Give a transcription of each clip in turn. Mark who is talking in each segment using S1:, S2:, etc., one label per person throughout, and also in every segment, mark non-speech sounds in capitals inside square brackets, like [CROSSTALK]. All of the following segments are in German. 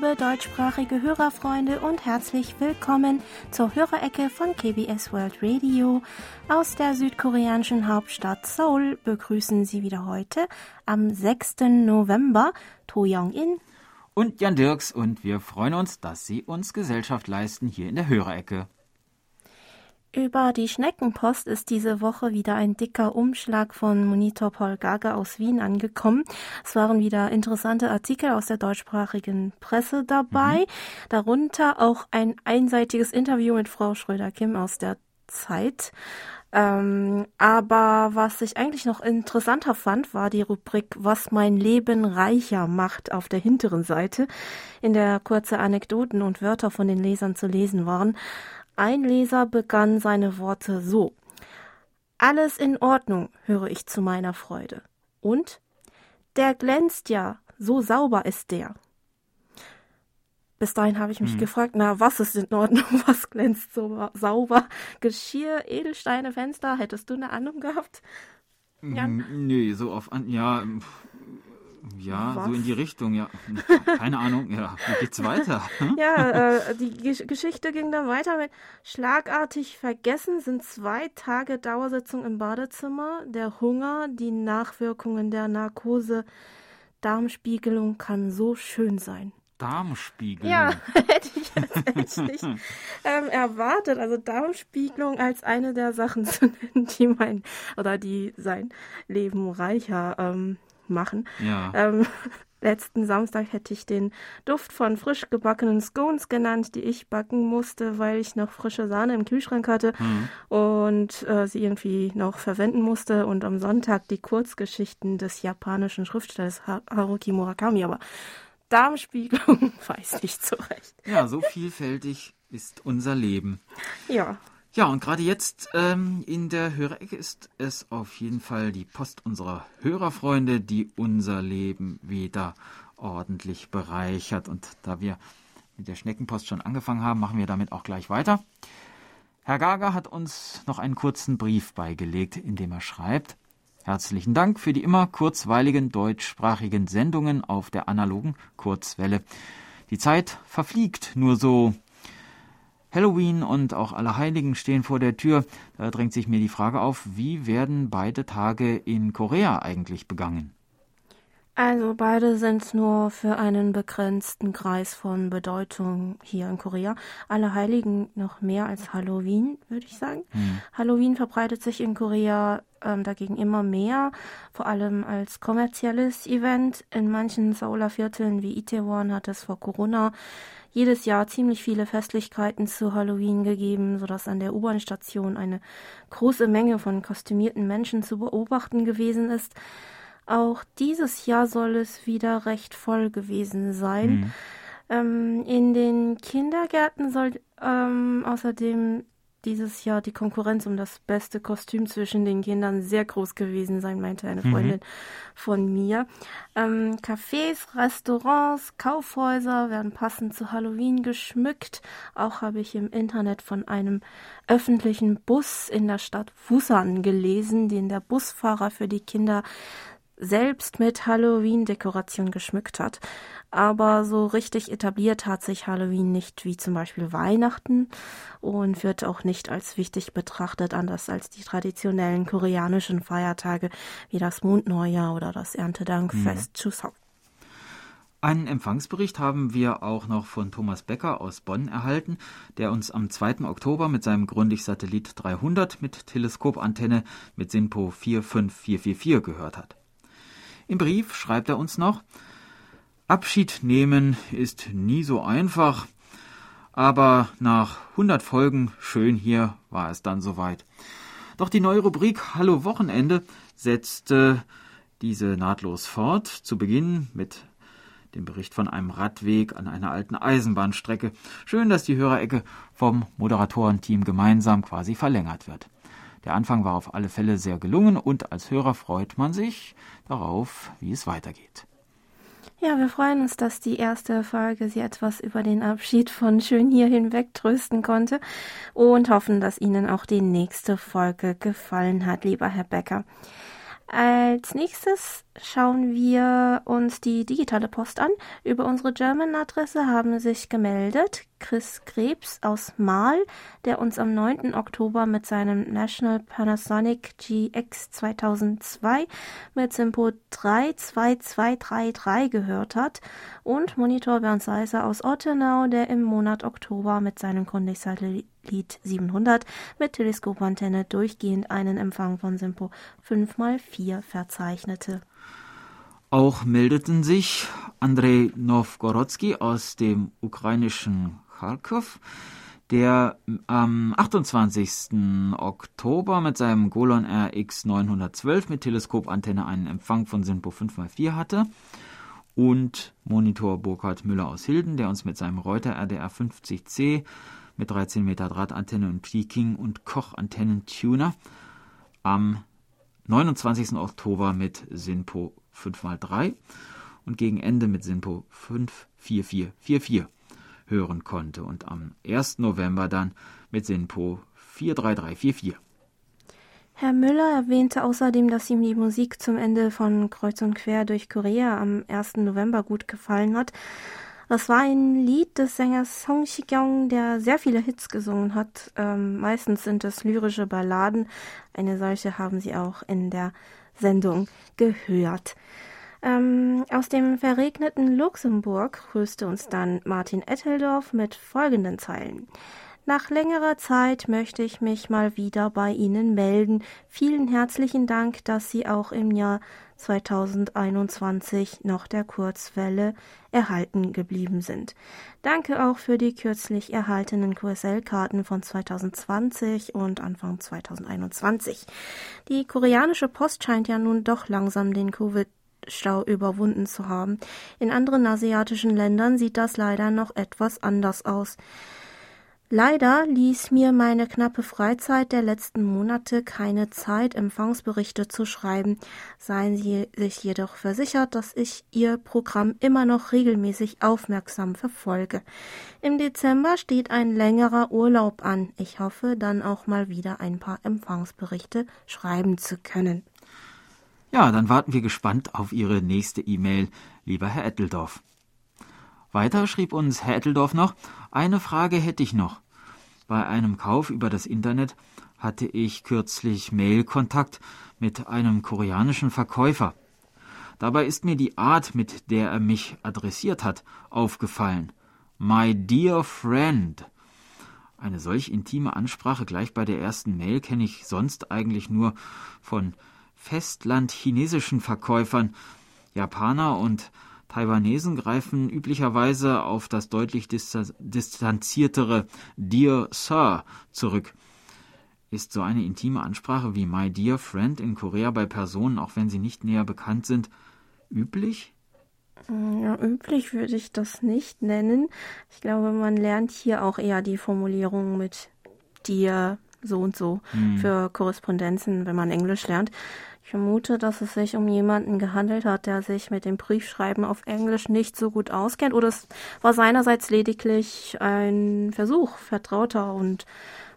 S1: liebe deutschsprachige Hörerfreunde und herzlich willkommen zur Hörerecke von KBS World Radio. Aus der südkoreanischen Hauptstadt Seoul begrüßen Sie wieder heute am 6. November To Young-in
S2: und Jan Dirks und wir freuen uns, dass Sie uns Gesellschaft leisten hier in der Hörerecke.
S1: Über die Schneckenpost ist diese Woche wieder ein dicker Umschlag von Monitor Paul Gaga aus Wien angekommen. Es waren wieder interessante Artikel aus der deutschsprachigen Presse dabei, mhm. darunter auch ein einseitiges Interview mit Frau Schröder-Kim aus der Zeit. Ähm, aber was ich eigentlich noch interessanter fand, war die Rubrik Was mein Leben reicher macht auf der hinteren Seite, in der kurze Anekdoten und Wörter von den Lesern zu lesen waren. Ein Leser begann seine Worte so. Alles in Ordnung, höre ich zu meiner Freude. Und? Der glänzt ja, so sauber ist der. Bis dahin habe ich mich hm. gefragt, na, was ist in Ordnung, [LAUGHS] was glänzt so sauber? Geschirr, Edelsteine, Fenster, hättest du eine Ahnung gehabt?
S2: Jan? Nee, so auf an, ja, ja, Was? so in die Richtung, ja. Keine Ahnung, ja. Wie geht's weiter?
S1: Hm? Ja, äh, die Gesch Geschichte ging dann weiter mit schlagartig vergessen sind zwei Tage Dauersitzung im Badezimmer, der Hunger, die Nachwirkungen der Narkose, Darmspiegelung kann so schön sein.
S2: Darmspiegelung.
S1: Ja, [LAUGHS] hätte ich jetzt nicht ähm, erwartet. Also Darmspiegelung als eine der Sachen zu nennen, die mein oder die sein Leben reicher ähm, machen.
S2: Ja. Ähm, [LAUGHS]
S1: letzten Samstag hätte ich den Duft von frisch gebackenen Scones genannt, die ich backen musste, weil ich noch frische Sahne im Kühlschrank hatte mhm. und äh, sie irgendwie noch verwenden musste. Und am Sonntag die Kurzgeschichten des japanischen Schriftstellers Haruki Murakami. Aber Darmspiegelung [LAUGHS] weiß nicht so recht.
S2: Ja, so vielfältig ist unser Leben.
S1: Ja.
S2: Ja, und gerade jetzt ähm, in der Hörerecke ist es auf jeden Fall die Post unserer Hörerfreunde, die unser Leben wieder ordentlich bereichert. Und da wir mit der Schneckenpost schon angefangen haben, machen wir damit auch gleich weiter. Herr Gager hat uns noch einen kurzen Brief beigelegt, in dem er schreibt, Herzlichen Dank für die immer kurzweiligen deutschsprachigen Sendungen auf der analogen Kurzwelle. Die Zeit verfliegt nur so Halloween und auch Allerheiligen stehen vor der Tür. Da drängt sich mir die Frage auf, wie werden beide Tage in Korea eigentlich begangen?
S1: Also beide sind nur für einen begrenzten Kreis von Bedeutung hier in Korea. Allerheiligen noch mehr als Halloween, würde ich sagen. Hm. Halloween verbreitet sich in Korea ähm, dagegen immer mehr, vor allem als kommerzielles Event. In manchen Seouler Vierteln wie Itaewon hat es vor Corona jedes Jahr ziemlich viele Festlichkeiten zu Halloween gegeben, sodass an der U-Bahn-Station eine große Menge von kostümierten Menschen zu beobachten gewesen ist. Auch dieses Jahr soll es wieder recht voll gewesen sein. Mhm. Ähm, in den Kindergärten soll ähm, außerdem dieses Jahr die Konkurrenz um das beste Kostüm zwischen den Kindern sehr groß gewesen sein, meinte eine mhm. Freundin mhm. von mir. Ähm, Cafés, Restaurants, Kaufhäuser werden passend zu Halloween geschmückt. Auch habe ich im Internet von einem öffentlichen Bus in der Stadt Busan gelesen, den der Busfahrer für die Kinder selbst mit Halloween-Dekoration geschmückt hat. Aber so richtig etabliert hat sich Halloween nicht wie zum Beispiel Weihnachten und wird auch nicht als wichtig betrachtet, anders als die traditionellen koreanischen Feiertage wie das Mondneujahr oder das Erntedankfest mhm. Chuseok.
S2: Einen Empfangsbericht haben wir auch noch von Thomas Becker aus Bonn erhalten, der uns am 2. Oktober mit seinem Grundig-Satellit 300 mit Teleskopantenne mit SINPO 45444 gehört hat. Im Brief schreibt er uns noch, Abschied nehmen ist nie so einfach, aber nach 100 Folgen, schön hier, war es dann soweit. Doch die neue Rubrik Hallo Wochenende setzte diese nahtlos fort, zu Beginn mit dem Bericht von einem Radweg an einer alten Eisenbahnstrecke. Schön, dass die Hörerecke vom Moderatorenteam gemeinsam quasi verlängert wird. Der Anfang war auf alle Fälle sehr gelungen und als Hörer freut man sich darauf, wie es weitergeht.
S1: Ja, wir freuen uns, dass die erste Folge Sie etwas über den Abschied von Schön hier hinweg trösten konnte und hoffen, dass Ihnen auch die nächste Folge gefallen hat, lieber Herr Becker. Als nächstes schauen wir uns die digitale Post an. Über unsere German-Adresse haben sich gemeldet Chris Krebs aus Mahl, der uns am 9. Oktober mit seinem National Panasonic GX 2002 mit Simpo 32233 gehört hat und Monitor Bernd Seiser aus Ottenau, der im Monat Oktober mit seinem Grundig-Satellit 700 mit Teleskopantenne durchgehend einen Empfang von Simpo 5x4 verzeichnete.
S2: Auch meldeten sich Andrei Novgorodsky aus dem ukrainischen Kharkov, der am 28. Oktober mit seinem Golon RX 912 mit Teleskopantenne einen Empfang von SINPO 5x4 hatte und Monitor Burkhard Müller aus Hilden, der uns mit seinem Reuter RDR 50C mit 13 Meter Drahtantenne und Peking und Koch Antennentuner am 29. Oktober mit SINPO 5x3 und gegen Ende mit Simpo 54444 hören konnte und am 1. November dann mit Sinpo 43344.
S1: Herr Müller erwähnte außerdem, dass ihm die Musik zum Ende von Kreuz und Quer durch Korea am 1. November gut gefallen hat. Das war ein Lied des Sängers Song Shikyong, der sehr viele Hits gesungen hat. Ähm, meistens sind es lyrische Balladen. Eine solche haben Sie auch in der Sendung gehört. Ähm, aus dem verregneten Luxemburg grüßte uns dann Martin Etteldorf mit folgenden Zeilen. Nach längerer Zeit möchte ich mich mal wieder bei Ihnen melden. Vielen herzlichen Dank, dass Sie auch im Jahr 2021 noch der Kurzwelle erhalten geblieben sind. Danke auch für die kürzlich erhaltenen QSL-Karten von 2020 und Anfang 2021. Die koreanische Post scheint ja nun doch langsam den Covid Stau überwunden zu haben. In anderen asiatischen Ländern sieht das leider noch etwas anders aus. Leider ließ mir meine knappe Freizeit der letzten Monate keine Zeit, Empfangsberichte zu schreiben. Seien Sie sich jedoch versichert, dass ich Ihr Programm immer noch regelmäßig aufmerksam verfolge. Im Dezember steht ein längerer Urlaub an. Ich hoffe, dann auch mal wieder ein paar Empfangsberichte schreiben zu können.
S2: Ja, dann warten wir gespannt auf Ihre nächste E-Mail, lieber Herr Etteldorf. Weiter schrieb uns Herr noch, eine Frage hätte ich noch. Bei einem Kauf über das Internet hatte ich kürzlich Mailkontakt mit einem koreanischen Verkäufer. Dabei ist mir die Art, mit der er mich adressiert hat, aufgefallen. My dear friend. Eine solch intime Ansprache gleich bei der ersten Mail kenne ich sonst eigentlich nur von festlandchinesischen Verkäufern. Japaner und Taiwanesen greifen üblicherweise auf das deutlich distanziertere Dear Sir zurück. Ist so eine intime Ansprache wie My Dear Friend in Korea bei Personen, auch wenn sie nicht näher bekannt sind, üblich?
S1: Ja, üblich würde ich das nicht nennen. Ich glaube, man lernt hier auch eher die Formulierung mit dir so und so hm. für Korrespondenzen, wenn man Englisch lernt. Ich vermute, dass es sich um jemanden gehandelt hat, der sich mit dem Briefschreiben auf Englisch nicht so gut auskennt. Oder es war seinerseits lediglich ein Versuch, vertrauter und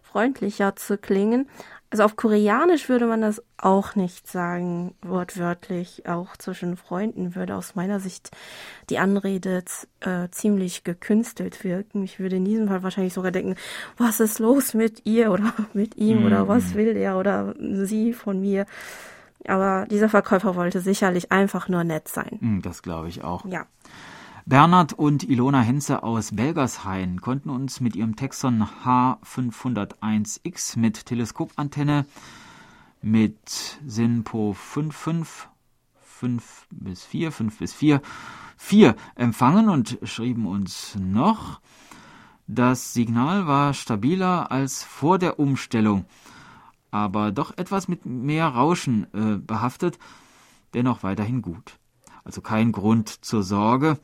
S1: freundlicher zu klingen. Also auf Koreanisch würde man das auch nicht sagen, wortwörtlich. Auch zwischen Freunden würde aus meiner Sicht die Anrede äh, ziemlich gekünstelt wirken. Ich würde in diesem Fall wahrscheinlich sogar denken, was ist los mit ihr oder [LAUGHS] mit ihm mm. oder was mhm. will er oder sie von mir. Aber dieser Verkäufer wollte sicherlich einfach nur nett sein.
S2: Hm, das glaube ich auch.
S1: Ja.
S2: Bernhard und Ilona Henze aus Belgershain konnten uns mit ihrem Texon H501X mit Teleskopantenne mit SINPO 55 5 bis 4, 5 bis 4, 4 empfangen und schrieben uns noch, das Signal war stabiler als vor der Umstellung aber doch etwas mit mehr Rauschen äh, behaftet, dennoch weiterhin gut. Also kein Grund zur Sorge.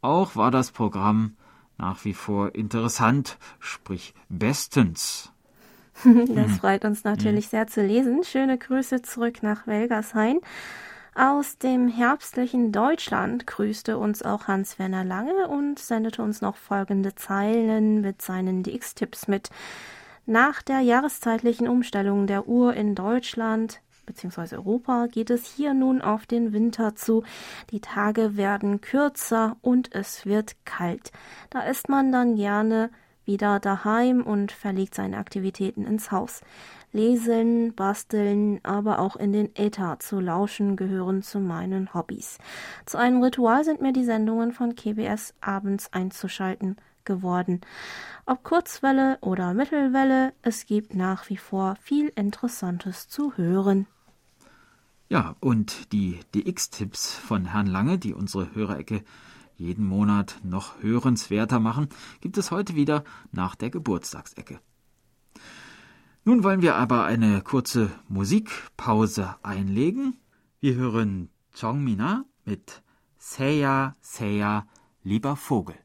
S2: Auch war das Programm nach wie vor interessant, sprich bestens. [LAUGHS]
S1: Das freut uns natürlich sehr zu lesen. Schöne Grüße zurück nach Welgershain. Aus dem herbstlichen Deutschland grüßte uns auch Hans-Werner Lange und sendete uns noch folgende Zeilen mit seinen DX-Tipps mit. Nach der jahreszeitlichen Umstellung der Uhr in Deutschland bzw. Europa geht es hier nun auf den Winter zu. Die Tage werden kürzer und es wird kalt. Da ist man dann gerne wieder daheim und verlegt seine Aktivitäten ins Haus. Lesen, basteln, aber auch in den Äther zu lauschen gehören zu meinen Hobbys. Zu einem Ritual sind mir die Sendungen von KBS abends einzuschalten geworden. Ob Kurzwelle oder Mittelwelle, es gibt nach wie vor viel Interessantes zu hören.
S2: Ja, und die DX-Tipps von Herrn Lange, die unsere Hörerecke jeden Monat noch hörenswerter machen, gibt es heute wieder nach der Geburtstagsecke. Nun wollen wir aber eine kurze Musikpause einlegen. Wir hören Chong Mina mit Seya Seya, lieber Vogel.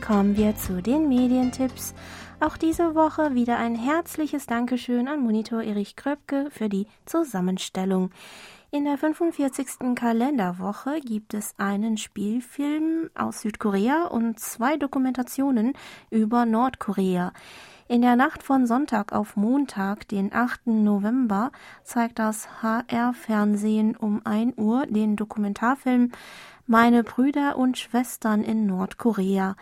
S1: Kommen wir zu den Medientipps. Auch diese Woche wieder ein herzliches Dankeschön an Monitor Erich Kröpke für die Zusammenstellung. In der 45. Kalenderwoche gibt es einen Spielfilm aus Südkorea und zwei Dokumentationen über Nordkorea. In der Nacht von Sonntag auf Montag, den 8. November, zeigt das HR-Fernsehen um 1 Uhr den Dokumentarfilm Meine Brüder und Schwestern in Nordkorea.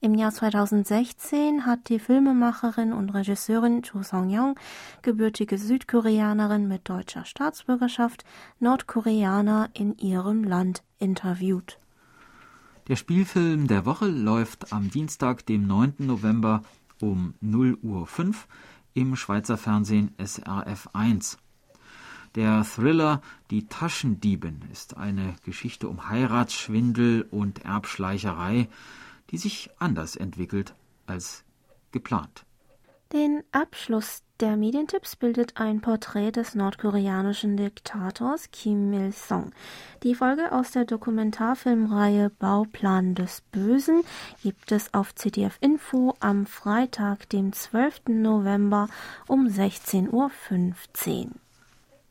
S1: Im Jahr 2016 hat die Filmemacherin und Regisseurin Cho Song-young, gebürtige Südkoreanerin mit deutscher Staatsbürgerschaft, Nordkoreaner in ihrem Land interviewt.
S2: Der Spielfilm der Woche läuft am Dienstag, dem 9. November um 0 Uhr 5 im Schweizer Fernsehen SRF 1. Der Thriller Die Taschendieben ist eine Geschichte um Heiratsschwindel und Erbschleicherei, die sich anders entwickelt als geplant.
S1: Den Abschluss der Medientipps bildet ein Porträt des nordkoreanischen Diktators Kim Il-sung. Die Folge aus der Dokumentarfilmreihe Bauplan des Bösen gibt es auf CDF Info am Freitag, dem 12. November um 16.15 Uhr.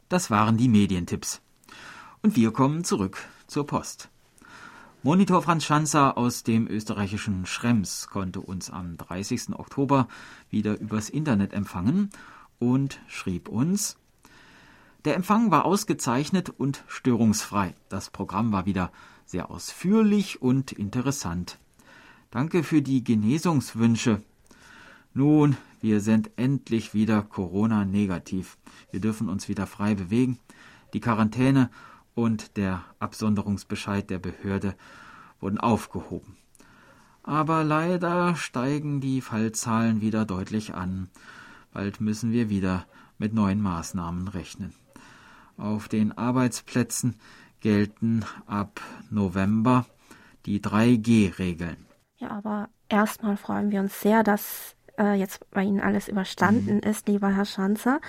S2: Das waren die Medientipps. Und wir kommen zurück zur Post. Monitor Franz Schanzer aus dem österreichischen Schrems konnte uns am 30. Oktober wieder übers Internet empfangen und schrieb uns, der Empfang war ausgezeichnet und störungsfrei. Das Programm war wieder sehr ausführlich und interessant. Danke für die Genesungswünsche. Nun, wir sind endlich wieder Corona-negativ. Wir dürfen uns wieder frei bewegen. Die Quarantäne und der Absonderungsbescheid der Behörde wurden aufgehoben. Aber leider steigen die Fallzahlen wieder deutlich an. Bald müssen wir wieder mit neuen Maßnahmen rechnen. Auf den Arbeitsplätzen gelten ab November die 3G-Regeln.
S1: Ja, aber erstmal freuen wir uns sehr, dass äh, jetzt bei Ihnen alles überstanden mhm. ist, lieber Herr Schanzer.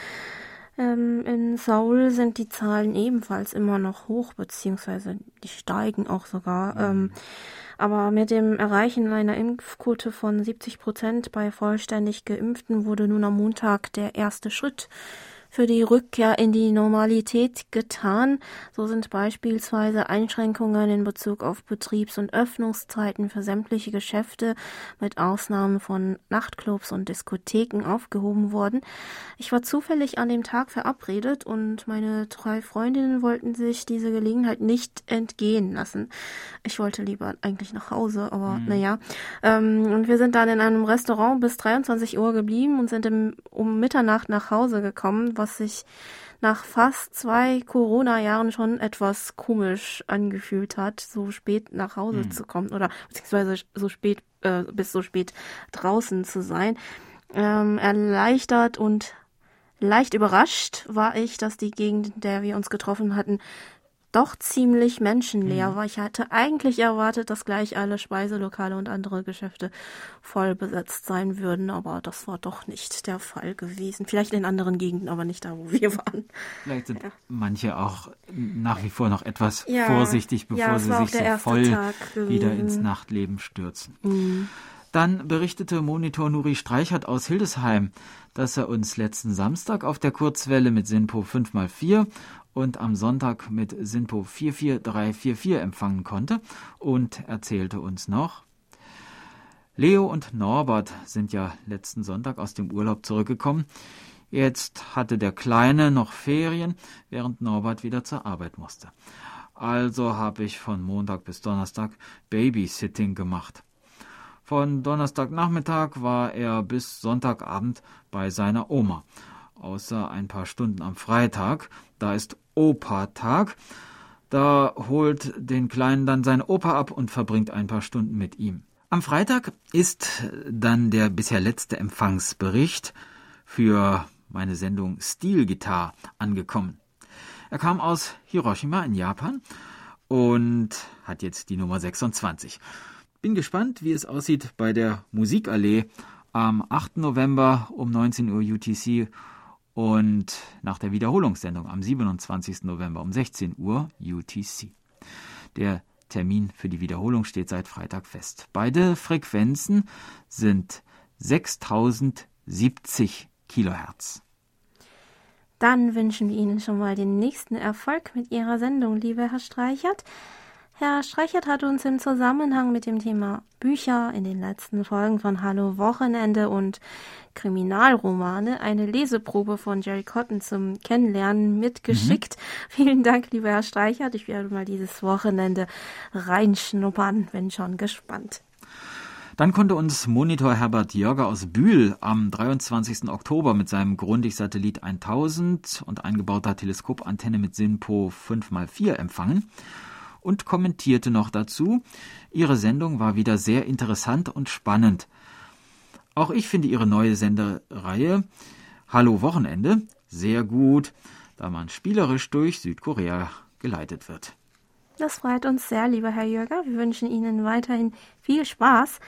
S1: Ähm, in Seoul sind die Zahlen ebenfalls immer noch hoch, beziehungsweise die steigen auch sogar. Mhm. Ähm, aber mit dem Erreichen einer Impfquote von 70 Prozent bei vollständig Geimpften wurde nun am Montag der erste Schritt für die Rückkehr in die Normalität getan. So sind beispielsweise Einschränkungen in Bezug auf Betriebs- und Öffnungszeiten für sämtliche Geschäfte mit Ausnahmen von Nachtclubs und Diskotheken aufgehoben worden. Ich war zufällig an dem Tag verabredet und meine drei Freundinnen wollten sich diese Gelegenheit nicht entgehen lassen. Ich wollte lieber eigentlich nach Hause, aber mhm. naja. Ähm, und wir sind dann in einem Restaurant bis 23 Uhr geblieben und sind im, um Mitternacht nach Hause gekommen, was sich nach fast zwei Corona-Jahren schon etwas komisch angefühlt hat, so spät nach Hause mhm. zu kommen oder beziehungsweise so spät äh, bis so spät draußen zu sein. Ähm, erleichtert und leicht überrascht war ich, dass die Gegend, in der wir uns getroffen hatten, doch ziemlich menschenleer mhm. war. Ich hatte eigentlich erwartet, dass gleich alle Speiselokale und andere Geschäfte voll besetzt sein würden, aber das war doch nicht der Fall gewesen. Vielleicht in anderen Gegenden, aber nicht da, wo wir waren.
S2: Vielleicht sind ja. manche auch nach wie vor noch etwas ja. vorsichtig, bevor ja, sie sich so voll wieder ins Nachtleben stürzen. Mhm. Dann berichtete Monitor Nuri Streichert aus Hildesheim, dass er uns letzten Samstag auf der Kurzwelle mit Sinpo 5x4 und am Sonntag mit Sinpo 44344 empfangen konnte und erzählte uns noch, Leo und Norbert sind ja letzten Sonntag aus dem Urlaub zurückgekommen. Jetzt hatte der Kleine noch Ferien, während Norbert wieder zur Arbeit musste. Also habe ich von Montag bis Donnerstag Babysitting gemacht. Von Donnerstagnachmittag war er bis Sonntagabend bei seiner Oma. Außer ein paar Stunden am Freitag, da ist Opa-Tag. Da holt den Kleinen dann sein Opa ab und verbringt ein paar Stunden mit ihm. Am Freitag ist dann der bisher letzte Empfangsbericht für meine Sendung Stilgitarre angekommen. Er kam aus Hiroshima in Japan und hat jetzt die Nummer 26. Bin gespannt, wie es aussieht bei der Musikallee am 8. November um 19 Uhr UTC und nach der Wiederholungssendung am 27. November um 16 Uhr UTC. Der Termin für die Wiederholung steht seit Freitag fest. Beide Frequenzen sind 6070 Kilohertz.
S1: Dann wünschen wir Ihnen schon mal den nächsten Erfolg mit Ihrer Sendung, lieber Herr Streichert. Herr Streichert hat uns im Zusammenhang mit dem Thema Bücher in den letzten Folgen von Hallo Wochenende und Kriminalromane eine Leseprobe von Jerry Cotton zum Kennenlernen mitgeschickt. Mhm. [LAUGHS] Vielen Dank, lieber Herr Streichert. Ich werde mal dieses Wochenende reinschnuppern, bin schon gespannt.
S2: Dann konnte uns Monitor Herbert Jörger aus Bühl am 23. Oktober mit seinem Grundig-Satellit 1000 und eingebauter Teleskopantenne mit SINPO 5x4 empfangen und kommentierte noch dazu, ihre Sendung war wieder sehr interessant und spannend. Auch ich finde ihre neue Sendereihe Hallo Wochenende sehr gut, da man spielerisch durch Südkorea geleitet wird.
S1: Das freut uns sehr, lieber Herr Jürger. Wir wünschen Ihnen weiterhin viel Spaß.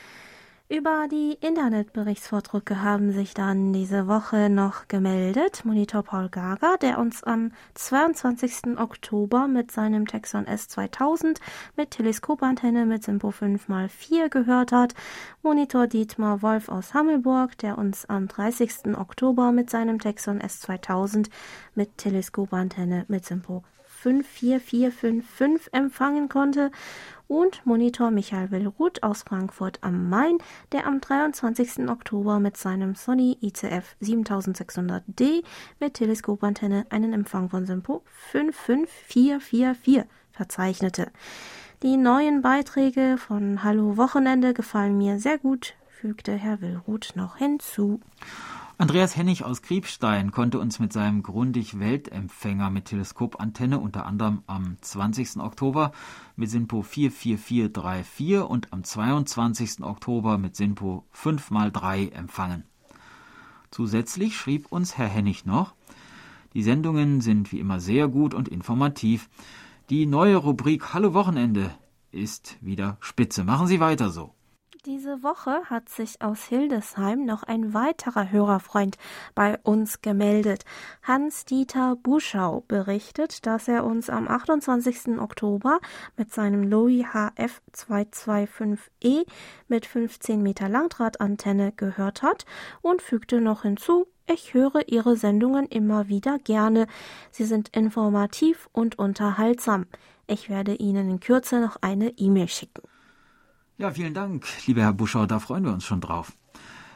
S1: Über die Internetberichtsvordrücke haben sich dann diese Woche noch gemeldet Monitor Paul Gager, der uns am 22. Oktober mit seinem Texon S2000 mit Teleskopantenne mit Simpo 5x4 gehört hat, Monitor Dietmar Wolf aus Hammelburg, der uns am 30. Oktober mit seinem Texon S2000 mit Teleskopantenne mit Simpo 54455 empfangen konnte und Monitor Michael Willruth aus Frankfurt am Main, der am 23. Oktober mit seinem Sony ICF 7600D mit Teleskopantenne einen Empfang von Simpo 55444 verzeichnete. Die neuen Beiträge von Hallo Wochenende gefallen mir sehr gut, fügte Herr Willruth noch hinzu.
S2: Andreas Hennig aus Kriebstein konnte uns mit seinem Grundig-Weltempfänger mit Teleskopantenne unter anderem am 20. Oktober mit SINPO 44434 und am 22. Oktober mit SINPO 5x3 empfangen. Zusätzlich schrieb uns Herr Hennig noch, die Sendungen sind wie immer sehr gut und informativ. Die neue Rubrik Hallo Wochenende ist wieder spitze. Machen Sie weiter so.
S1: Diese Woche hat sich aus Hildesheim noch ein weiterer Hörerfreund bei uns gemeldet. Hans-Dieter Buschau berichtet, dass er uns am 28. Oktober mit seinem Lowy HF 225E mit 15 Meter Langdrahtantenne gehört hat und fügte noch hinzu, ich höre Ihre Sendungen immer wieder gerne. Sie sind informativ und unterhaltsam. Ich werde Ihnen in Kürze noch eine E-Mail schicken.
S2: Ja, vielen Dank, lieber Herr Buschau, da freuen wir uns schon drauf.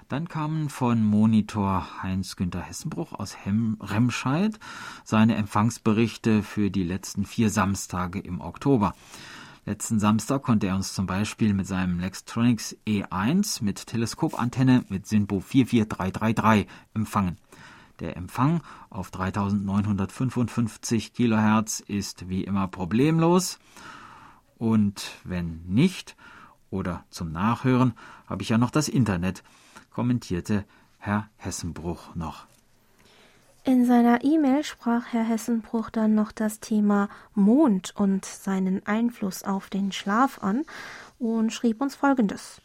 S2: Dann kamen von Monitor Heinz-Günther Hessenbruch aus Hem Remscheid seine Empfangsberichte für die letzten vier Samstage im Oktober. Letzten Samstag konnte er uns zum Beispiel mit seinem Lextronics E1 mit Teleskopantenne mit SINPO 44333 empfangen. Der Empfang auf 3955 Kilohertz ist wie immer problemlos. Und wenn nicht, oder zum Nachhören habe ich ja noch das Internet, kommentierte Herr Hessenbruch noch.
S1: In seiner E-Mail sprach Herr Hessenbruch dann noch das Thema Mond und seinen Einfluss auf den Schlaf an und schrieb uns Folgendes.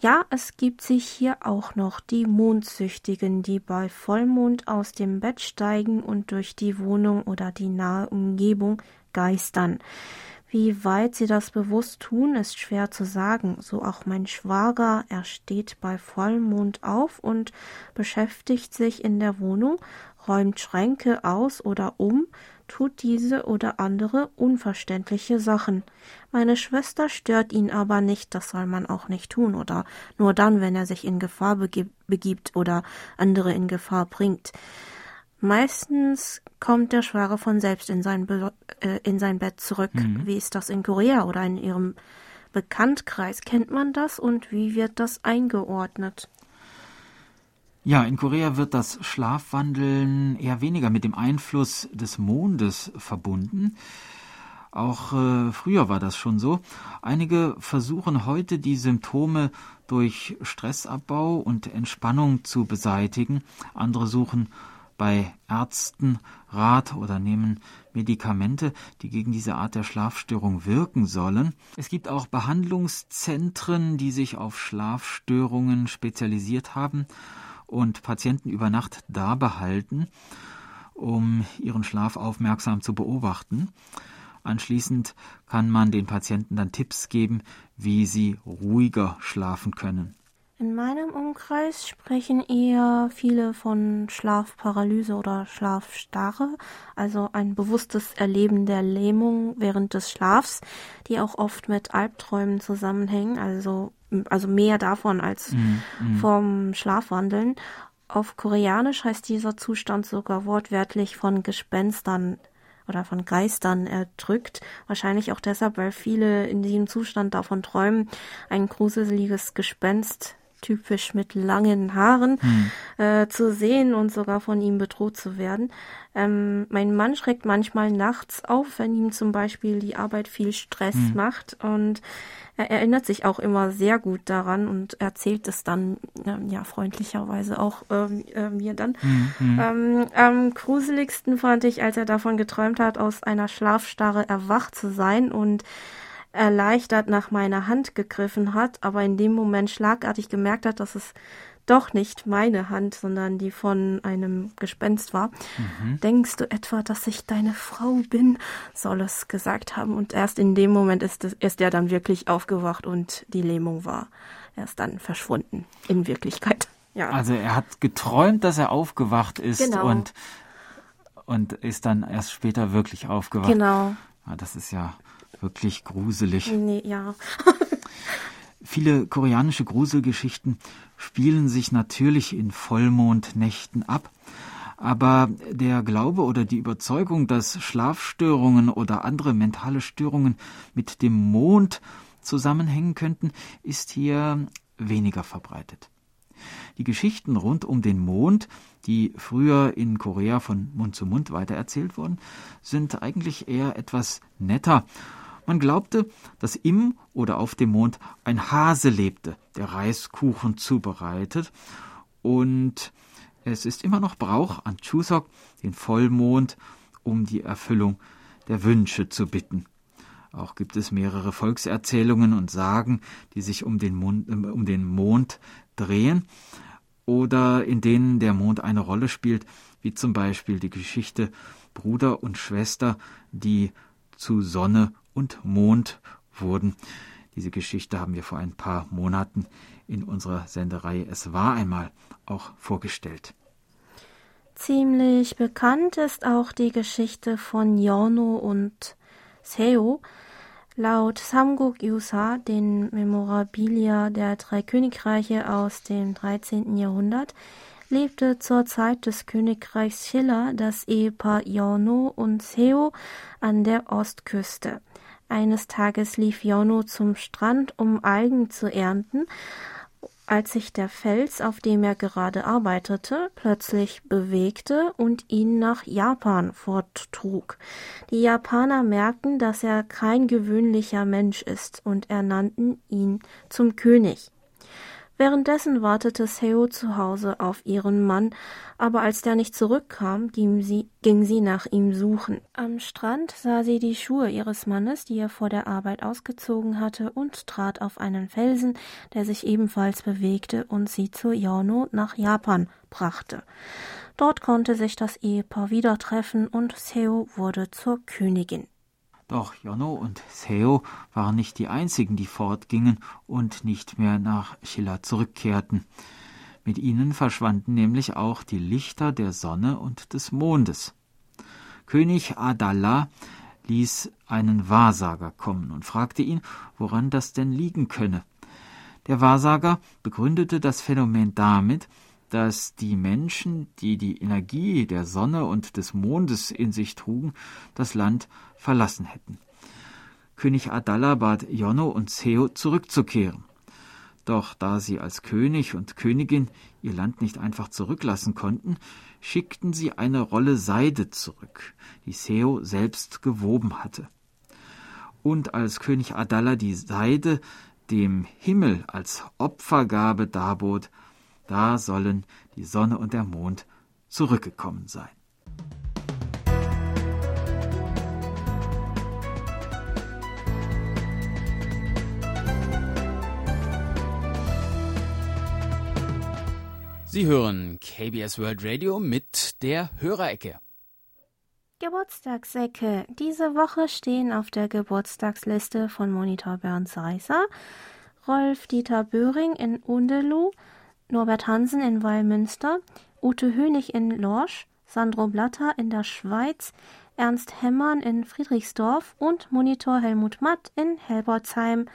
S1: Ja, es gibt sich hier auch noch die Mondsüchtigen, die bei Vollmond aus dem Bett steigen und durch die Wohnung oder die nahe Umgebung geistern. Wie weit sie das bewusst tun, ist schwer zu sagen. So auch mein Schwager, er steht bei Vollmond auf und beschäftigt sich in der Wohnung, räumt Schränke aus oder um, tut diese oder andere unverständliche Sachen. Meine Schwester stört ihn aber nicht, das soll man auch nicht tun, oder nur dann, wenn er sich in Gefahr begibt oder andere in Gefahr bringt. Meistens kommt der Schwager von selbst in sein, Be äh, in sein Bett zurück. Mhm. Wie ist das in Korea oder in Ihrem Bekanntkreis? Kennt man das und wie wird das eingeordnet?
S2: Ja, in Korea wird das Schlafwandeln eher weniger mit dem Einfluss des Mondes verbunden. Auch äh, früher war das schon so. Einige versuchen heute die Symptome durch Stressabbau und Entspannung zu beseitigen. Andere suchen bei Ärzten Rat oder nehmen Medikamente, die gegen diese Art der Schlafstörung wirken sollen. Es gibt auch Behandlungszentren, die sich auf Schlafstörungen spezialisiert haben und Patienten über Nacht da behalten, um ihren Schlaf aufmerksam zu beobachten. Anschließend kann man den Patienten dann Tipps geben, wie sie ruhiger schlafen können.
S1: In meinem Umkreis sprechen eher viele von Schlafparalyse oder Schlafstarre, also ein bewusstes Erleben der Lähmung während des Schlafs, die auch oft mit Albträumen zusammenhängen, also also mehr davon als mm, mm. vom Schlafwandeln. Auf Koreanisch heißt dieser Zustand sogar wortwörtlich von Gespenstern oder von Geistern erdrückt. Wahrscheinlich auch deshalb, weil viele in diesem Zustand davon träumen, ein gruseliges Gespenst typisch mit langen Haaren hm. äh, zu sehen und sogar von ihm bedroht zu werden. Ähm, mein Mann schreckt manchmal nachts auf, wenn ihm zum Beispiel die Arbeit viel Stress hm. macht und er erinnert sich auch immer sehr gut daran und erzählt es dann ähm, ja freundlicherweise auch ähm, äh, mir dann. Mhm. Ähm, am gruseligsten fand ich, als er davon geträumt hat, aus einer Schlafstarre erwacht zu sein und erleichtert nach meiner Hand gegriffen hat, aber in dem Moment schlagartig gemerkt hat, dass es doch nicht meine Hand, sondern die von einem Gespenst war. Mhm. Denkst du etwa, dass ich deine Frau bin? soll es gesagt haben. Und erst in dem Moment ist, es, ist er dann wirklich aufgewacht und die Lähmung war erst dann verschwunden in Wirklichkeit.
S2: Ja. Also er hat geträumt, dass er aufgewacht ist genau. und, und ist dann erst später wirklich aufgewacht.
S1: Genau.
S2: Ja, das ist ja wirklich gruselig.
S1: Nee, ja. [LAUGHS]
S2: Viele koreanische Gruselgeschichten spielen sich natürlich in Vollmondnächten ab, aber der Glaube oder die Überzeugung, dass Schlafstörungen oder andere mentale Störungen mit dem Mond zusammenhängen könnten, ist hier weniger verbreitet. Die Geschichten rund um den Mond, die früher in Korea von Mund zu Mund weitererzählt wurden, sind eigentlich eher etwas netter man glaubte, dass im oder auf dem Mond ein Hase lebte, der Reiskuchen zubereitet. Und es ist immer noch Brauch, an Chuseok den Vollmond um die Erfüllung der Wünsche zu bitten. Auch gibt es mehrere Volkserzählungen und Sagen, die sich um den, Mond, um den Mond drehen oder in denen der Mond eine Rolle spielt, wie zum Beispiel die Geschichte Bruder und Schwester, die zu Sonne und Mond wurden. Diese Geschichte haben wir vor ein paar Monaten in unserer Senderei Es war einmal auch vorgestellt.
S1: Ziemlich bekannt ist auch die Geschichte von Yorno und Seo. Laut Samguk Yusa, den Memorabilia der drei Königreiche aus dem 13. Jahrhundert, lebte zur Zeit des Königreichs Schiller das Ehepaar Yorno und Seo an der Ostküste. Eines Tages lief Jono zum Strand, um Algen zu ernten, als sich der Fels, auf dem er gerade arbeitete, plötzlich bewegte und ihn nach Japan forttrug. Die Japaner merkten, dass er kein gewöhnlicher Mensch ist und ernannten ihn zum König. Währenddessen wartete Seo zu Hause auf ihren Mann, aber als der nicht zurückkam, ging sie, ging sie nach ihm suchen. Am Strand sah sie die Schuhe ihres Mannes, die er vor der Arbeit ausgezogen hatte, und trat auf einen Felsen, der sich ebenfalls bewegte und sie zu Yono nach Japan brachte. Dort konnte sich das Ehepaar wieder treffen und Seo wurde zur Königin.
S2: Doch Jonno und Seo waren nicht die einzigen, die fortgingen und nicht mehr nach Schiller zurückkehrten. Mit ihnen verschwanden nämlich auch die Lichter der Sonne und des Mondes. König Adallah ließ einen Wahrsager kommen und fragte ihn, woran das denn liegen könne. Der Wahrsager begründete das Phänomen damit, dass die Menschen, die die Energie der Sonne und des Mondes in sich trugen, das Land verlassen hätten. König Adalla bat Jonno und Seo zurückzukehren. Doch da sie als König und Königin ihr Land nicht einfach zurücklassen konnten, schickten sie eine Rolle Seide zurück, die Seo selbst gewoben hatte. Und als König Adalla die Seide dem Himmel als Opfergabe darbot, da sollen die Sonne und der Mond zurückgekommen sein.
S3: Sie hören KBS World Radio mit der Hörerecke.
S1: Geburtstagsecke. Diese Woche stehen auf der Geburtstagsliste von Monitor Bernd Seisser, Rolf Dieter Böhring in Undeluh, Norbert Hansen in Weilmünster, Ute Hönig in Lorsch, Sandro Blatter in der Schweiz, Ernst Hemmern in Friedrichsdorf und Monitor Helmut Matt in Helbertsheim.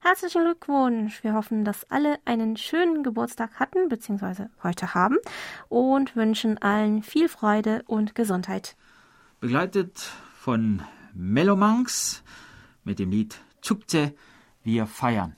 S1: Herzlichen Glückwunsch! Wir hoffen, dass alle einen schönen Geburtstag hatten bzw. heute haben und wünschen allen viel Freude und Gesundheit.
S2: Begleitet von Melomanx mit dem Lied Chukche, wir feiern.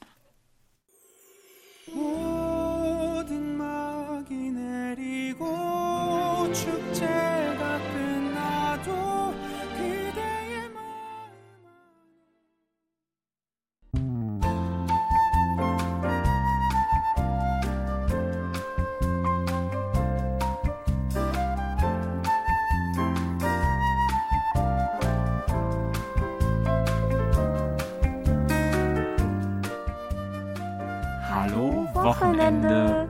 S2: Wochenende.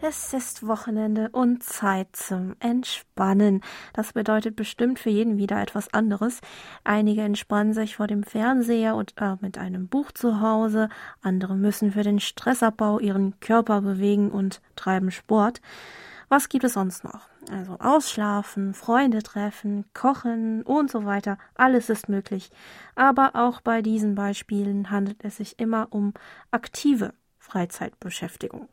S1: Es ist Wochenende und Zeit zum Entspannen. Das bedeutet bestimmt für jeden wieder etwas anderes. Einige entspannen sich vor dem Fernseher und äh, mit einem Buch zu Hause. Andere müssen für den Stressabbau ihren Körper bewegen und treiben Sport. Was gibt es sonst noch? Also ausschlafen, Freunde treffen, kochen und so weiter. Alles ist möglich. Aber auch bei diesen Beispielen handelt es sich immer um aktive Freizeitbeschäftigung.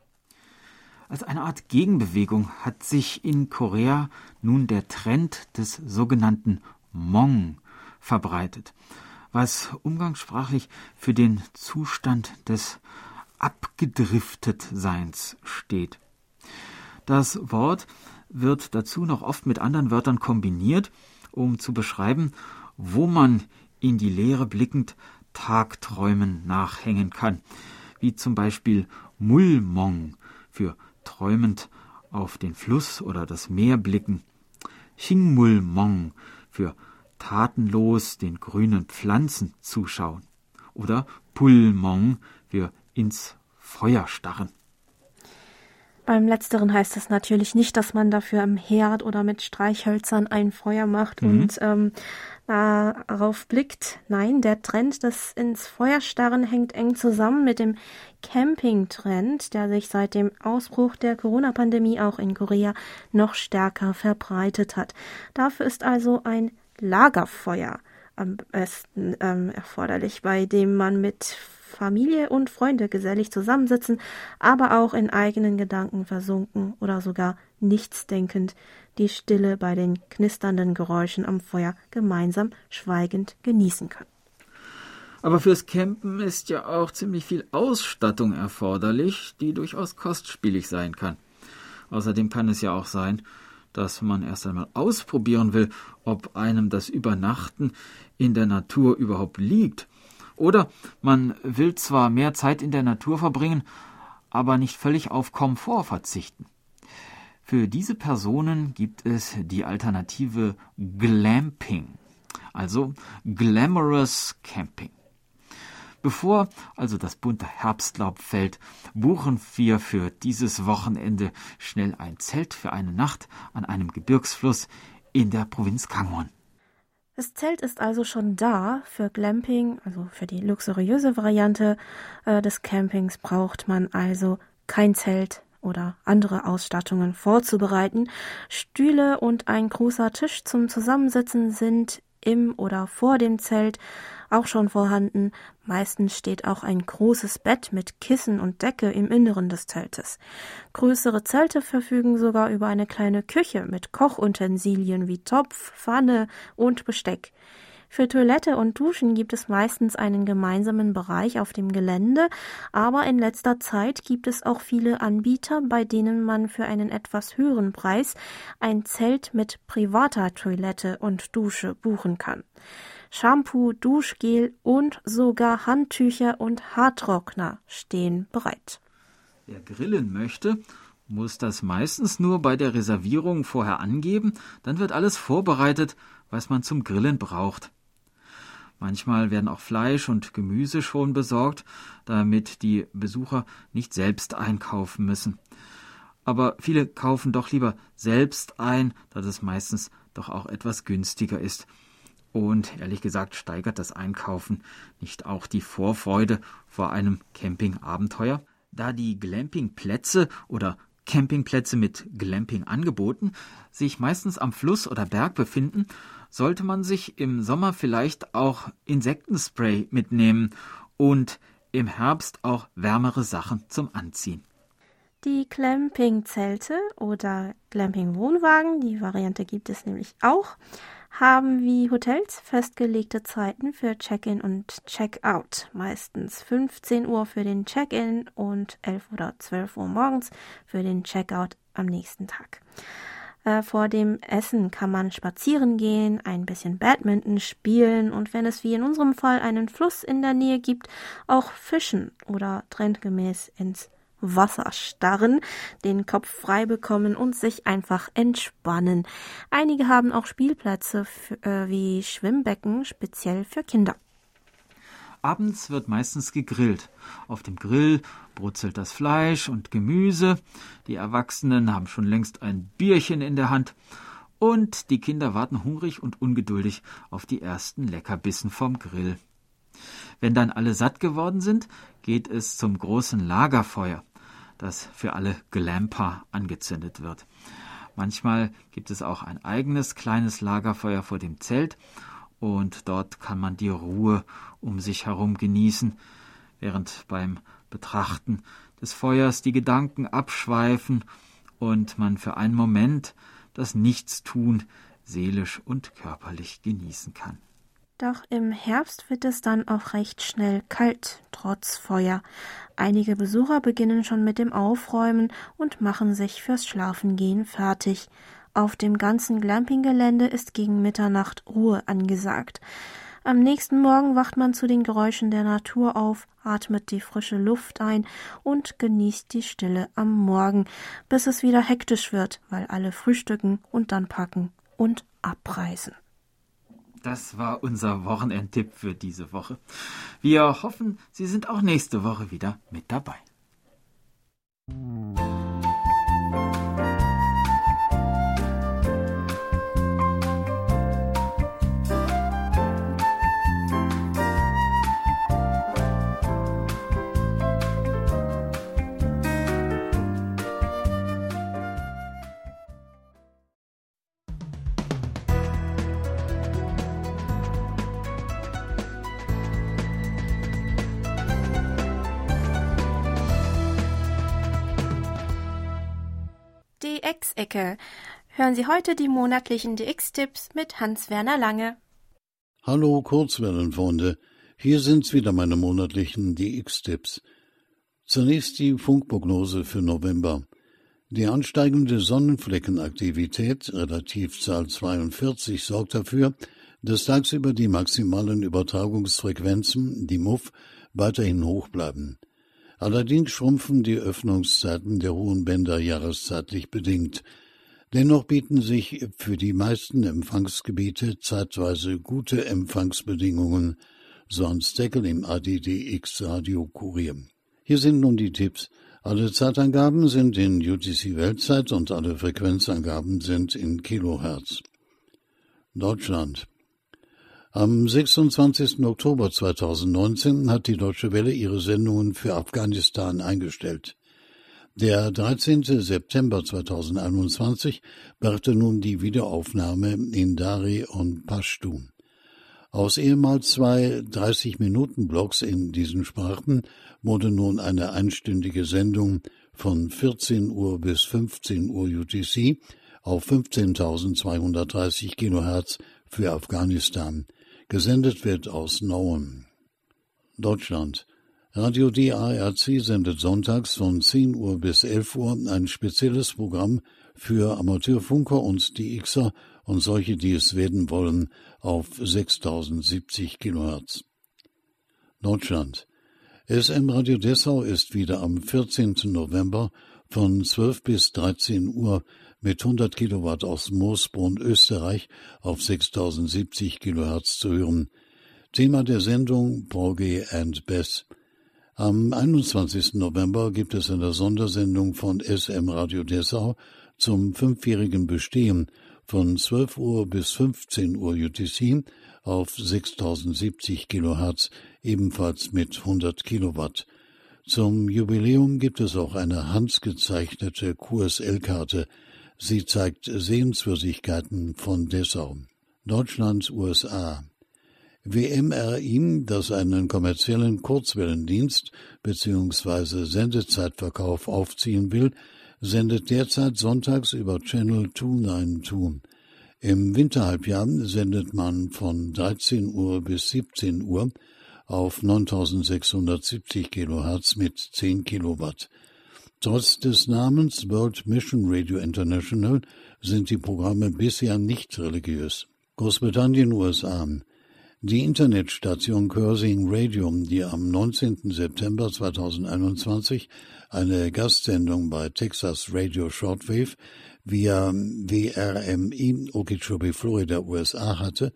S2: Als eine Art Gegenbewegung hat sich in Korea nun der Trend des sogenannten Mong verbreitet, was umgangssprachlich für den Zustand des Abgedriftetseins steht. Das Wort wird dazu noch oft mit anderen Wörtern kombiniert, um zu beschreiben, wo man in die Leere blickend Tagträumen nachhängen kann, wie zum Beispiel Mulmong für träumend auf den Fluss oder das Meer blicken, Xingmulmong für tatenlos den grünen Pflanzen zuschauen. Oder Pulmong für ins Feuer starren.
S1: Beim letzteren heißt es natürlich nicht, dass man dafür im Herd oder mit Streichhölzern ein Feuer macht mhm. und ähm, darauf blickt. Nein, der Trend des ins Feuer starren hängt eng zusammen mit dem Camping-Trend, der sich seit dem Ausbruch der Corona-Pandemie auch in Korea noch stärker verbreitet hat. Dafür ist also ein Lagerfeuer am besten ähm, erforderlich, bei dem man mit Familie und Freunde gesellig zusammensitzen, aber auch in eigenen Gedanken versunken oder sogar nichtsdenkend die Stille bei den knisternden Geräuschen am Feuer gemeinsam schweigend genießen kann.
S2: Aber fürs Campen ist ja auch ziemlich viel Ausstattung erforderlich, die durchaus kostspielig sein kann. Außerdem kann es ja auch sein, dass man erst einmal ausprobieren will, ob einem das Übernachten in der Natur überhaupt liegt. Oder man will zwar mehr Zeit in der Natur verbringen, aber nicht völlig auf Komfort verzichten. Für diese Personen gibt es die Alternative Glamping, also Glamorous Camping. Bevor also das bunte Herbstlaub fällt, buchen wir für dieses Wochenende schnell ein Zelt für eine Nacht an einem Gebirgsfluss in der Provinz Kangwon.
S1: Das Zelt ist also schon da. Für Glamping, also für die luxuriöse Variante äh, des Campings, braucht man also kein Zelt oder andere Ausstattungen vorzubereiten. Stühle und ein großer Tisch zum Zusammensitzen sind im oder vor dem Zelt auch schon vorhanden. Meistens steht auch ein großes Bett mit Kissen und Decke im Inneren des Zeltes. Größere Zelte verfügen sogar über eine kleine Küche mit Kochutensilien wie Topf, Pfanne und Besteck. Für Toilette und Duschen gibt es meistens einen gemeinsamen Bereich auf dem Gelände, aber in letzter Zeit gibt es auch viele Anbieter, bei denen man für einen etwas höheren Preis ein Zelt mit privater Toilette und Dusche buchen kann. Shampoo, Duschgel und sogar Handtücher und Haartrockner stehen bereit.
S2: Wer grillen möchte, muss das meistens nur bei der Reservierung vorher angeben, dann wird alles vorbereitet, was man zum Grillen braucht. Manchmal werden auch Fleisch und Gemüse schon besorgt, damit die Besucher nicht selbst einkaufen müssen. Aber viele kaufen doch lieber selbst ein, da das meistens doch auch etwas günstiger ist. Und ehrlich gesagt steigert das Einkaufen nicht auch die Vorfreude vor einem Campingabenteuer, da die Glampingplätze oder Campingplätze mit Glamping-Angeboten sich meistens am Fluss oder Berg befinden, sollte man sich im Sommer vielleicht auch Insektenspray mitnehmen und im Herbst auch wärmere Sachen zum Anziehen.
S1: Die Glamping-Zelte oder Glamping-Wohnwagen, die Variante gibt es nämlich auch, haben wie Hotels festgelegte Zeiten für Check-in und Check-out. Meistens 15 Uhr für den Check-in und 11 oder 12 Uhr morgens für den Check-out am nächsten Tag. Äh, vor dem Essen kann man spazieren gehen, ein bisschen Badminton spielen und wenn es wie in unserem Fall einen Fluss in der Nähe gibt, auch fischen oder trendgemäß ins Wasser starren, den Kopf frei bekommen und sich einfach entspannen. Einige haben auch Spielplätze für, äh, wie Schwimmbecken speziell für Kinder.
S2: Abends wird meistens gegrillt. Auf dem Grill brutzelt das Fleisch und Gemüse. Die Erwachsenen haben schon längst ein Bierchen in der Hand. Und die Kinder warten hungrig und ungeduldig auf die ersten Leckerbissen vom Grill. Wenn dann alle satt geworden sind, geht es zum großen Lagerfeuer das für alle Glamper angezündet wird. Manchmal gibt es auch ein eigenes kleines Lagerfeuer vor dem Zelt und dort kann man die Ruhe um sich herum genießen, während beim Betrachten des Feuers die Gedanken abschweifen und man für einen Moment das Nichtstun seelisch und körperlich genießen kann.
S1: Doch im Herbst wird es dann auch recht schnell kalt, trotz Feuer. Einige Besucher beginnen schon mit dem Aufräumen und machen sich fürs Schlafengehen fertig. Auf dem ganzen Glampinggelände ist gegen Mitternacht Ruhe angesagt. Am nächsten Morgen wacht man zu den Geräuschen der Natur auf, atmet die frische Luft ein und genießt die Stille am Morgen, bis es wieder hektisch wird, weil alle frühstücken und dann packen und abreisen.
S2: Das war unser Wochenendtipp für diese Woche. Wir hoffen, Sie sind auch nächste Woche wieder mit dabei.
S1: DX-Ecke. Hören Sie heute die monatlichen DX-Tipps mit Hans-Werner Lange.
S4: Hallo Kurzwellenfreunde, hier sind's wieder meine monatlichen DX-Tipps. Zunächst die Funkprognose für November. Die ansteigende Sonnenfleckenaktivität, Relativzahl 42, sorgt dafür, dass tagsüber die maximalen Übertragungsfrequenzen, die MUF, weiterhin hoch bleiben. Allerdings schrumpfen die Öffnungszeiten der hohen Bänder jahreszeitlich bedingt. Dennoch bieten sich für die meisten Empfangsgebiete zeitweise gute Empfangsbedingungen, so Hans Steckel im ADDX Radio Kurier. Hier sind nun die Tipps alle Zeitangaben sind in UTC Weltzeit und alle Frequenzangaben sind in Kilohertz. Deutschland. Am 26. Oktober 2019 hat die Deutsche Welle ihre Sendungen für Afghanistan eingestellt. Der 13. September 2021 brachte nun die Wiederaufnahme in Dari und Pashtun. Aus ehemals zwei 30-Minuten-Blocks in diesen Sprachen wurde nun eine einstündige Sendung von 14 Uhr bis 15 Uhr UTC auf 15.230 Kilohertz für Afghanistan. Gesendet wird aus Nowem. Deutschland. Radio DARC sendet sonntags von 10 Uhr bis 11 Uhr ein spezielles Programm für Amateurfunker und DXer und solche, die es werden wollen, auf 6070 Kilohertz. Deutschland. SM Radio Dessau ist wieder am 14. November von 12 bis 13 Uhr mit 100 Kilowatt aus Moosbrunn, Österreich auf 6070 Kilohertz zu hören. Thema der Sendung Porgy and Bess. Am 21. November gibt es eine Sondersendung von SM Radio Dessau zum fünfjährigen Bestehen von 12 Uhr bis 15 Uhr UTC auf 6070 Kilohertz, ebenfalls mit 100 Kilowatt. Zum Jubiläum gibt es auch eine handgezeichnete QSL-Karte. Sie zeigt Sehenswürdigkeiten von Dessau. Deutschland, USA. WMRI, das einen kommerziellen Kurzwellendienst bzw. Sendezeitverkauf aufziehen will, sendet derzeit sonntags über Channel 292. Im Winterhalbjahr sendet man von 13 Uhr bis 17 Uhr auf 9670 Kilohertz mit 10 Kilowatt. Trotz des Namens World Mission Radio International sind die Programme bisher nicht religiös. Großbritannien, USA. Die Internetstation Cursing Radio, die am 19. September 2021 eine Gastsendung bei Texas Radio Shortwave via WRMI Okeechobee, Florida, USA hatte,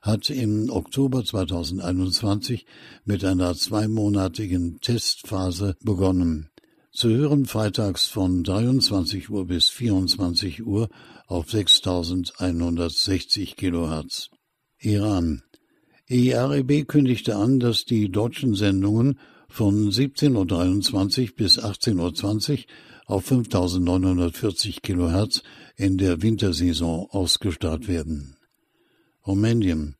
S4: hat im Oktober 2021 mit einer zweimonatigen Testphase begonnen. Zu hören freitags von 23 Uhr bis 24 Uhr auf 6160 Kilohertz. Iran. EREB kündigte an, dass die deutschen Sendungen von 17.23 Uhr bis 18.20 Uhr auf 5940 Kilohertz in der Wintersaison ausgestrahlt werden. Rumänien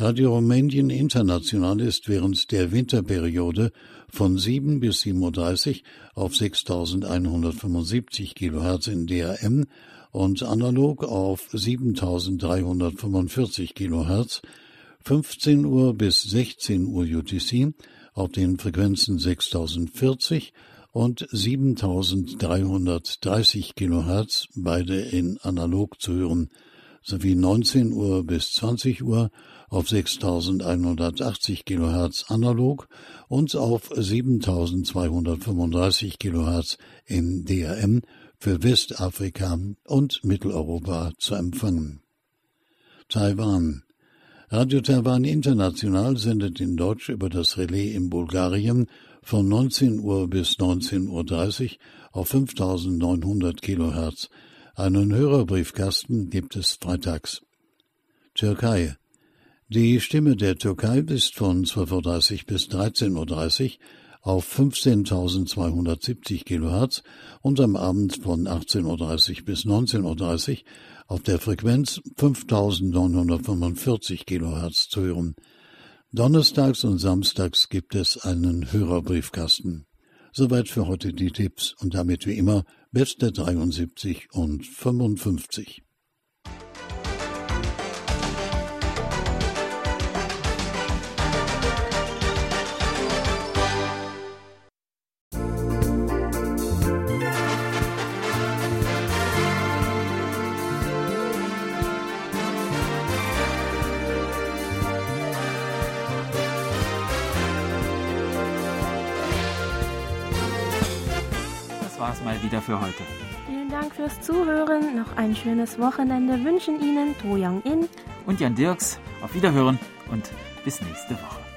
S4: Radio Rumänien International ist während der Winterperiode von 7 bis 7.30 Uhr auf 6175 Kilohertz in DRM und analog auf 7345 Kilohertz, 15 Uhr bis 16 Uhr UTC auf den Frequenzen 6040 und 7330 Kilohertz, beide in analog zu hören, sowie 19 Uhr bis 20 Uhr auf 6180 Kilohertz analog und auf 7235 Kilohertz in DRM für Westafrika und Mitteleuropa zu empfangen. Taiwan Radio Taiwan International sendet in Deutsch über das Relais in Bulgarien von 19 Uhr bis 19.30 Uhr auf 5900 Kilohertz. Einen Hörerbriefkasten gibt es freitags. Türkei. Die Stimme der Türkei ist von 12.30 Uhr bis 13.30 Uhr auf 15.270 Kilohertz und am Abend von 18.30 Uhr bis 19.30 Uhr auf der Frequenz 5945 Kilohertz zu hören. Donnerstags und samstags gibt es einen Hörerbriefkasten. Soweit für heute die Tipps und damit wie immer beste 73 und 55.
S2: für heute.
S1: Vielen Dank fürs Zuhören. Noch ein schönes Wochenende wünschen Ihnen To Young In
S2: und Jan Dirks. Auf Wiederhören und bis nächste Woche.